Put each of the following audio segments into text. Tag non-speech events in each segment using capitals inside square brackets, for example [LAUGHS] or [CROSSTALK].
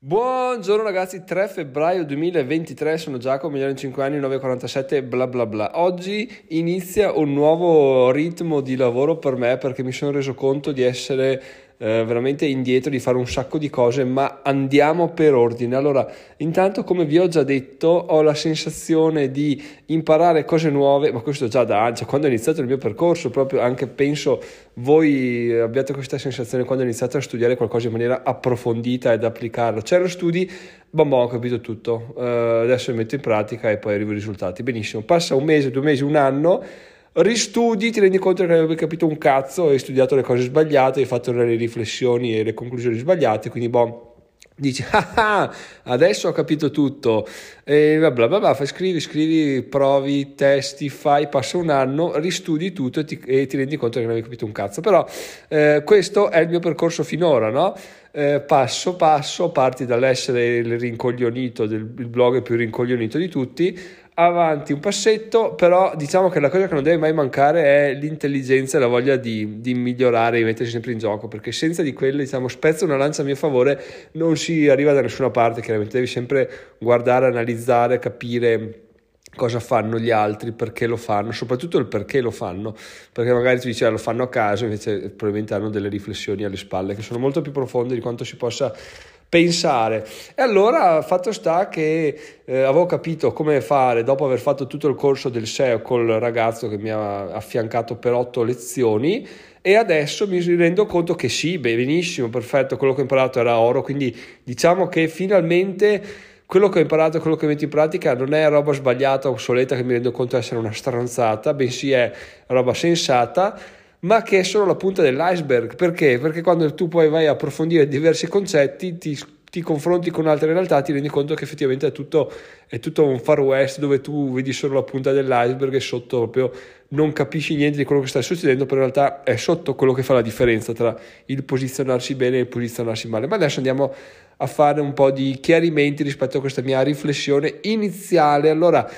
Buongiorno ragazzi, 3 febbraio 2023, sono Giacomo, migliore in 5 anni, 947, bla bla bla. Oggi inizia un nuovo ritmo di lavoro per me perché mi sono reso conto di essere eh, veramente indietro, di fare un sacco di cose, ma andiamo per ordine. Allora, intanto come vi ho già detto, ho la sensazione di imparare cose nuove, ma questo già da cioè, quando ho iniziato il mio percorso, proprio anche penso voi abbiate questa sensazione quando iniziate a studiare qualcosa in maniera approfondita ed applicarlo. C'erano studi, bom, ho capito tutto, uh, adesso li metto in pratica e poi arrivo ai risultati. Benissimo, passa un mese, due mesi, un anno ristudi, ti rendi conto che non avevi capito un cazzo, hai studiato le cose sbagliate, hai fatto le riflessioni e le conclusioni sbagliate, quindi boh, dici, [LAUGHS] ah, ah adesso ho capito tutto, e bla bla bla, fai, scrivi, scrivi, provi, testi, fai, passa un anno, ristudi tutto e ti, e ti rendi conto che non avevi capito un cazzo, però eh, questo è il mio percorso finora, no? Eh, passo passo, parti dall'essere il rincoglionito del il blog più rincoglionito di tutti avanti un passetto, però diciamo che la cosa che non deve mai mancare è l'intelligenza e la voglia di, di migliorare e mettersi sempre in gioco, perché senza di quello, diciamo, spezzo una lancia a mio favore, non si arriva da nessuna parte, chiaramente. Devi sempre guardare, analizzare, capire cosa fanno gli altri, perché lo fanno, soprattutto il perché lo fanno, perché magari tu dici ah, lo fanno a caso, invece probabilmente hanno delle riflessioni alle spalle che sono molto più profonde di quanto si possa pensare. E allora fatto sta che eh, avevo capito come fare dopo aver fatto tutto il corso del SEO col ragazzo che mi ha affiancato per otto lezioni e adesso mi rendo conto che sì, beh, benissimo, perfetto, quello che ho imparato era oro, quindi diciamo che finalmente quello che ho imparato, quello che metto in pratica non è roba sbagliata, obsoleta che mi rendo conto essere una stranzata, bensì è roba sensata ma che è solo la punta dell'iceberg. Perché? Perché quando tu poi vai a approfondire diversi concetti, ti, ti confronti con altre realtà, ti rendi conto che effettivamente è tutto, è tutto, un far west dove tu vedi solo la punta dell'iceberg e sotto proprio non capisci niente di quello che sta succedendo, però in realtà è sotto quello che fa la differenza tra il posizionarsi bene e il posizionarsi male. Ma adesso andiamo a fare un po' di chiarimenti rispetto a questa mia riflessione iniziale. Allora,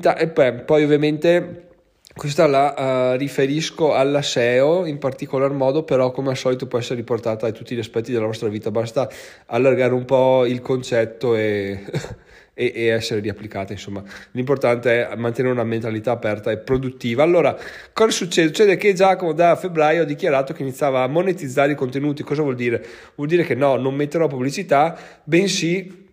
ta- e poi, poi ovviamente questa la uh, riferisco alla SEO in particolar modo, però come al solito può essere riportata a tutti gli aspetti della vostra vita, basta allargare un po' il concetto e, [LAUGHS] e, e essere riapplicata, insomma. L'importante è mantenere una mentalità aperta e produttiva. Allora, cosa succede? Succede che Giacomo da febbraio ha dichiarato che iniziava a monetizzare i contenuti. Cosa vuol dire? Vuol dire che no, non metterò pubblicità, bensì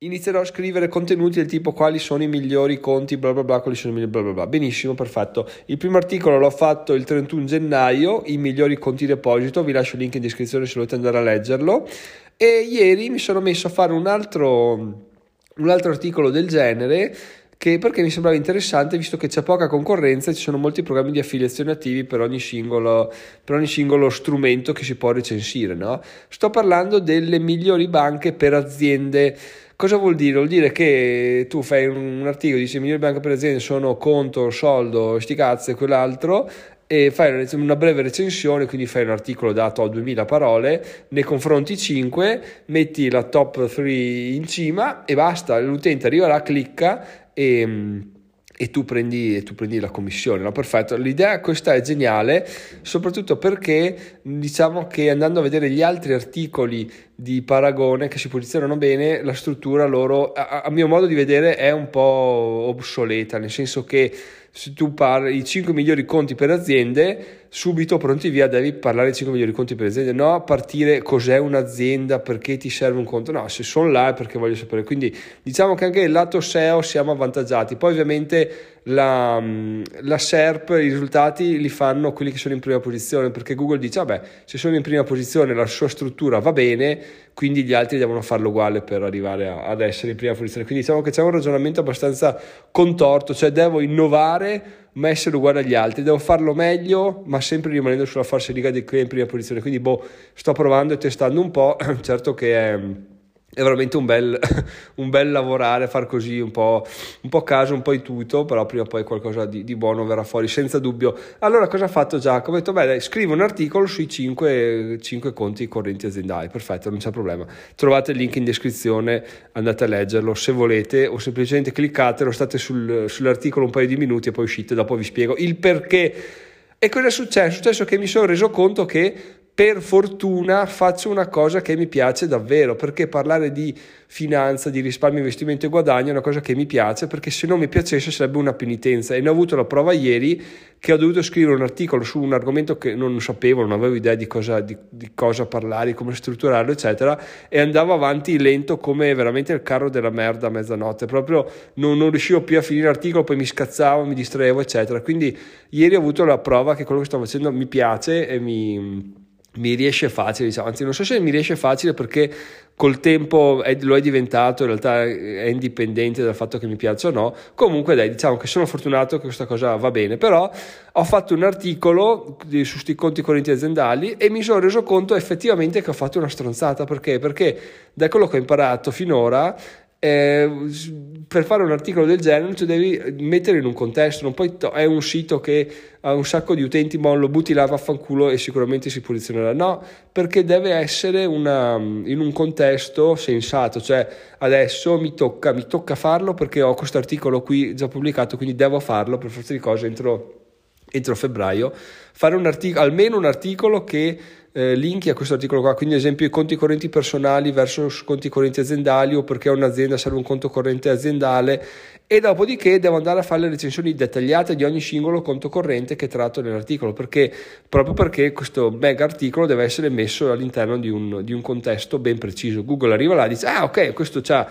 Inizierò a scrivere contenuti del tipo quali sono i migliori conti, bla bla bla, quali sono i migliori bla bla bla. Benissimo, perfetto. Il primo articolo l'ho fatto il 31 gennaio, i migliori conti deposito, vi lascio il link in descrizione se volete andare a leggerlo. E ieri mi sono messo a fare un altro, un altro articolo del genere che perché mi sembrava interessante visto che c'è poca concorrenza e ci sono molti programmi di affiliazione attivi per ogni singolo, per ogni singolo strumento che si può recensire. No? Sto parlando delle migliori banche per aziende Cosa vuol dire? Vuol dire che tu fai un, articolo, dici migliori banche per aziende sono conto, soldo, sti cazzo e quell'altro e fai una breve recensione, quindi fai un articolo dato a 2000 parole, ne confronti 5, metti la top 3 in cima e basta, l'utente arriverà, clicca e e tu prendi, tu prendi la commissione, no? Perfetto, l'idea questa è geniale, soprattutto perché diciamo che andando a vedere gli altri articoli di paragone che si posizionano bene, la struttura loro, a, a mio modo di vedere, è un po' obsoleta, nel senso che se tu parli i 5 migliori conti per aziende, subito pronti via devi parlare di 5 migliori conti per aziende, no partire cos'è un'azienda, perché ti serve un conto, no, se sono là è perché voglio sapere. Quindi diciamo che anche il lato SEO siamo avvantaggiati. Poi ovviamente la, la SERP, i risultati li fanno quelli che sono in prima posizione, perché Google dice, vabbè, se sono in prima posizione la sua struttura va bene, quindi gli altri devono farlo uguale per arrivare a, ad essere in prima posizione. Quindi diciamo che c'è un ragionamento abbastanza contorto, cioè devo innovare ma essere uguale agli altri, devo farlo meglio, ma sempre rimanendo sulla falsa riga di qui in prima posizione. Quindi boh, sto provando e testando un po', [CLEARS THROAT] certo che è è veramente un bel, [LAUGHS] un bel lavorare, far così un po', un po' caso, un po' intuito, però prima o poi qualcosa di, di, buono verrà fuori, senza dubbio. Allora cosa ha fatto Giacomo? Ho detto, beh, dai, scrivo un articolo sui 5, 5, conti correnti aziendali, perfetto, non c'è problema. Trovate il link in descrizione, andate a leggerlo se volete o semplicemente cliccatelo, state sul, sull'articolo un paio di minuti e poi uscite, dopo vi spiego il perché. E cosa è successo? È successo che mi sono reso conto che per fortuna faccio una cosa che mi piace davvero, perché parlare di finanza, di risparmio, investimento e guadagno è una cosa che mi piace, perché se non mi piacesse sarebbe una penitenza e ne ho avuto la prova ieri che ho dovuto scrivere un articolo su un argomento che non sapevo, non avevo idea di cosa, di, di cosa parlare, come strutturarlo, eccetera, e andavo avanti lento come veramente il carro della merda a mezzanotte, proprio non, non riuscivo più a finire l'articolo, poi mi scazzavo, mi distraevo, eccetera. Quindi ieri ho avuto la prova che quello che sto facendo mi piace e mi mi riesce facile, diciamo. anzi non so se mi riesce facile perché col tempo è, lo è diventato, in realtà è indipendente dal fatto che mi piaccia o no, comunque dai diciamo che sono fortunato che questa cosa va bene, però ho fatto un articolo di, su questi conti correnti aziendali e mi sono reso conto effettivamente che ho fatto una stronzata, perché? Perché da quello che ho imparato finora eh, per fare un articolo del genere tu devi mettere in un contesto, non puoi to- è un sito che ha un sacco di utenti, ma lo butti là vaffanculo e sicuramente si posizionerà. No, perché deve essere una, in un contesto sensato, cioè adesso mi tocca, mi tocca farlo perché ho questo articolo qui già pubblicato, quindi devo farlo per forza di cose entro, entro febbraio, fare un articolo, almeno un articolo che eh, linki a questo articolo qua, quindi ad esempio i conti correnti personali versus conti correnti aziendali o perché un'azienda serve un conto corrente aziendale. E dopodiché devo andare a fare le recensioni dettagliate di ogni singolo conto corrente che tratto nell'articolo perché proprio perché questo mega articolo deve essere messo all'interno di un, di un contesto ben preciso. Google arriva là e dice ah ok questo c'ha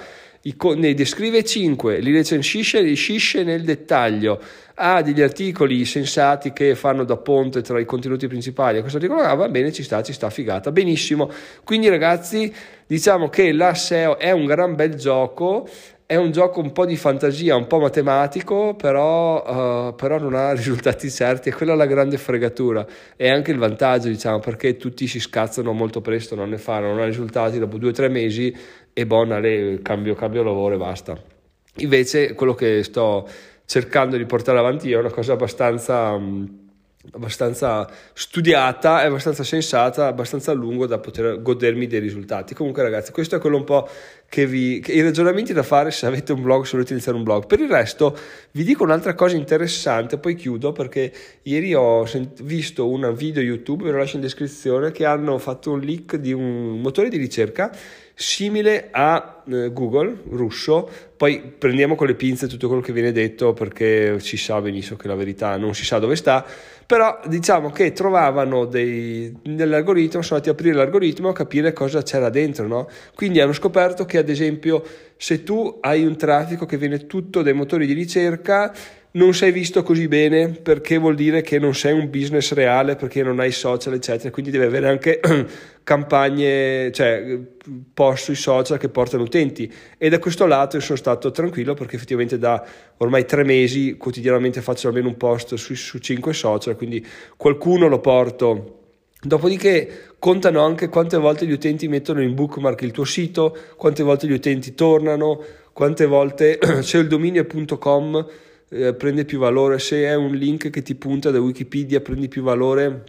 ne descrive 5, li recensisce, li scisce nel dettaglio, ha degli articoli sensati che fanno da ponte tra i contenuti principali. Questo articolo ah, va bene, ci sta, ci sta, figata, benissimo. Quindi ragazzi, diciamo che la SEO è un gran bel gioco, è un gioco un po' di fantasia, un po' matematico, però, uh, però, non ha [LAUGHS] risultati certi e quella è la grande fregatura e anche il vantaggio, diciamo, perché tutti si scazzano molto presto, non ne fanno, non ha risultati dopo due o tre mesi e buona, lei cambio, cambio lavoro e basta. Invece quello che sto cercando di portare avanti è una cosa abbastanza... Um, abbastanza studiata, è abbastanza sensata, abbastanza lungo da poter godermi dei risultati. Comunque ragazzi, questo è quello un po' che vi... Che i ragionamenti da fare se avete un blog, se volete iniziare un blog. Per il resto vi dico un'altra cosa interessante, poi chiudo perché ieri ho sent- visto un video YouTube, ve lo lascio in descrizione, che hanno fatto un leak di un motore di ricerca simile a eh, Google russo, poi prendiamo con le pinze tutto quello che viene detto perché si sa benissimo che la verità non si sa dove sta, però diciamo che trovavano dei, nell'algoritmo, sono andati a aprire l'algoritmo a capire cosa c'era dentro, no? quindi hanno scoperto che ad esempio se tu hai un traffico che viene tutto dai motori di ricerca, non sei visto così bene perché vuol dire che non sei un business reale perché non hai social eccetera. Quindi devi avere anche [CLEARS THROAT] campagne cioè post sui social che portano utenti. E da questo lato io sono stato tranquillo perché effettivamente da ormai tre mesi quotidianamente faccio almeno un post su, su cinque social quindi qualcuno lo porto. Dopodiché contano anche quante volte gli utenti mettono in bookmark il tuo sito, quante volte gli utenti tornano, quante volte [CLEARS THROAT] se il dominio è .com eh, prende più valore, se è un link che ti punta da Wikipedia prendi più valore,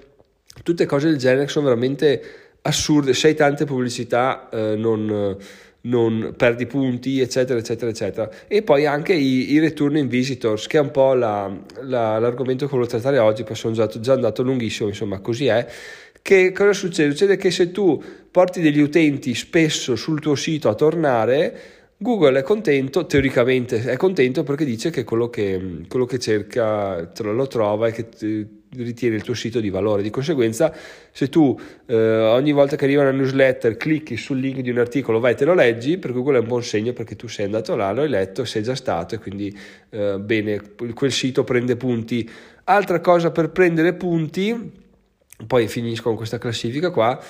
tutte cose del genere sono veramente assurde, se hai tante pubblicità eh, non, non, perdi punti, eccetera, eccetera, eccetera. E poi anche i, i return in visitors, che è un po' la, la, l'argomento che volevo trattare oggi, poi sono già, già andato lunghissimo, insomma, così è. Che cosa succede? Succede che se tu porti degli utenti spesso sul tuo sito a tornare, Google è contento, teoricamente è contento perché dice che quello che, quello che cerca lo trova e che ritiene il tuo sito di valore. Di conseguenza, se tu eh, ogni volta che arriva una newsletter clicchi sul link di un articolo, vai e te lo leggi, per Google è un buon segno perché tu sei andato là, lo hai letto, sei già stato e quindi eh, bene, quel sito prende punti. Altra cosa per prendere punti, poi finisco con questa classifica qua.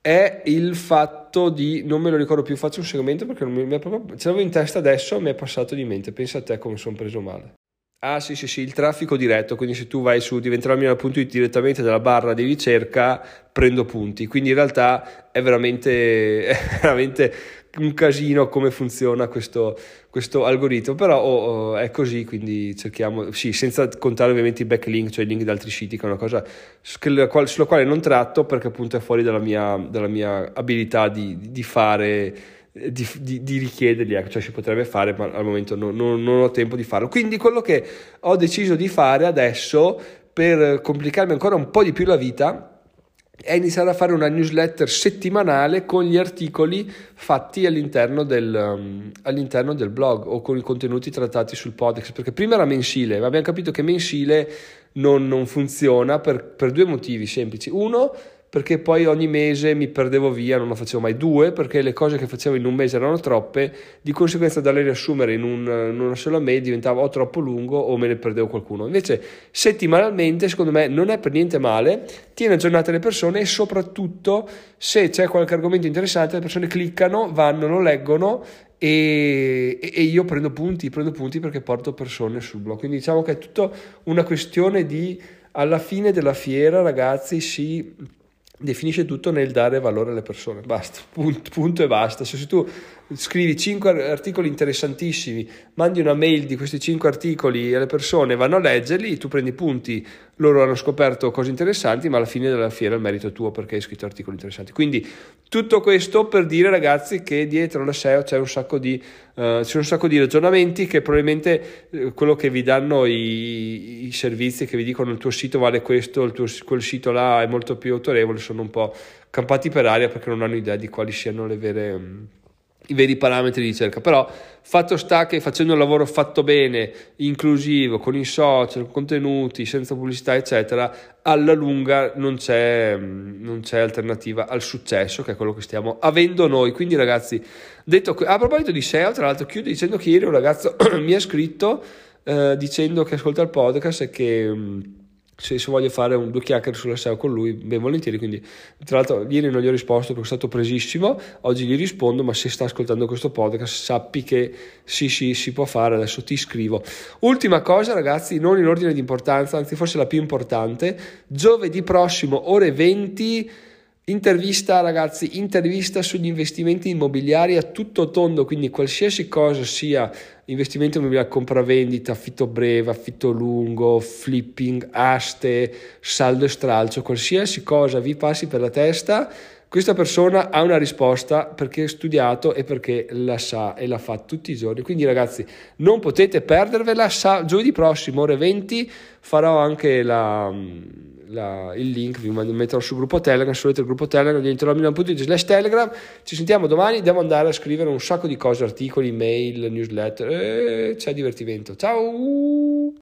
È il fatto di non me lo ricordo più faccio un segmento perché non mi, mi è proprio ce l'avevo in testa adesso mi è passato di mente. Pensa a te come sono preso male ah sì sì sì il traffico diretto quindi se tu vai su diventeromilano.it direttamente dalla barra di ricerca prendo punti. Quindi in realtà è veramente, [LAUGHS] è veramente un casino come funziona questo, questo algoritmo, però oh, oh, è così, quindi cerchiamo, sì, senza contare ovviamente i backlink, cioè i link da altri siti, che è una cosa sulla quale non tratto perché appunto è fuori dalla mia, dalla mia abilità di, di fare, di, di, di, richiederli, ecco, cioè si potrebbe fare, ma al momento non, non, non ho tempo di farlo. Quindi quello che ho deciso di fare adesso per complicarmi ancora un po' di più la vita è iniziare a fare una newsletter settimanale con gli articoli fatti all'interno del, um, all'interno del, blog o con i contenuti trattati sul podcast, perché prima era mensile, ma abbiamo capito che mensile non, non funziona per, per due motivi semplici. Uno, perché poi ogni mese mi perdevo via, non lo facevo mai due, perché le cose che facevo in un mese erano troppe, di conseguenza dalle riassumere in, un, in una sola mese diventava o troppo lungo o me ne perdevo qualcuno. Invece settimanalmente secondo me non è per niente male, tiene aggiornate le persone e soprattutto se c'è qualche argomento interessante le persone cliccano, vanno, lo leggono e, e, io prendo punti, prendo punti perché porto persone sul blog. Quindi diciamo che è tutta una questione di alla fine della fiera, ragazzi, si definisce tutto nel dare valore alle persone, basta, punto, punto e basta. Se tu scrivi 5 articoli interessantissimi, mandi una mail di questi 5 articoli alle persone, vanno a leggerli, tu prendi punti, loro hanno scoperto cose interessanti, ma alla fine della fiera il merito è tuo perché hai scritto articoli interessanti. Quindi tutto questo per dire ragazzi che dietro la SEO c'è un sacco di, uh, c'è un sacco di ragionamenti che probabilmente uh, quello che vi danno i, i, servizi che vi dicono il tuo sito vale questo, il tuo, quel sito là è molto più autorevole, sono un po' campati per aria perché non hanno idea di quali siano le vere... Um, i veri parametri di ricerca, però fatto sta che facendo un lavoro fatto bene, inclusivo, con i social, contenuti, senza pubblicità, eccetera, alla lunga non c'è, non c'è alternativa al successo, che è quello che stiamo avendo noi. Quindi ragazzi, detto a proposito di SEO, tra l'altro chiudo dicendo che ieri un ragazzo [CLEARS THROAT] mi ha scritto eh, dicendo che ascolta il podcast e che se, se, voglio fare un, due chiacchiere sulla SEO con lui, ben volentieri. Quindi, tra l'altro, ieri non gli ho risposto perché è stato presissimo. Oggi gli rispondo, ma se sta ascoltando questo podcast, sappi che sì, sì, si può fare. Adesso ti scrivo. Ultima cosa, ragazzi, non in ordine di importanza, anzi, forse la più importante. Giovedì prossimo, ore 20 Intervista ragazzi, intervista sugli investimenti immobiliari a tutto tondo, quindi qualsiasi cosa sia investimento immobiliare, compravendita, affitto breve, affitto lungo, flipping, aste, saldo e stralcio, qualsiasi cosa vi passi per la testa, questa persona ha una risposta perché ha studiato e perché la sa e la fa tutti i giorni. Quindi ragazzi, non potete perdervela, sa, giovedì prossimo ore 20 farò anche la la, il link, vi metterò sul gruppo Telegram, se volete il gruppo Telegram, diventerò.it slash Telegram, ci sentiamo domani, devo andare a scrivere un sacco di cose, articoli, mail, newsletter, e c'è divertimento. Ciao!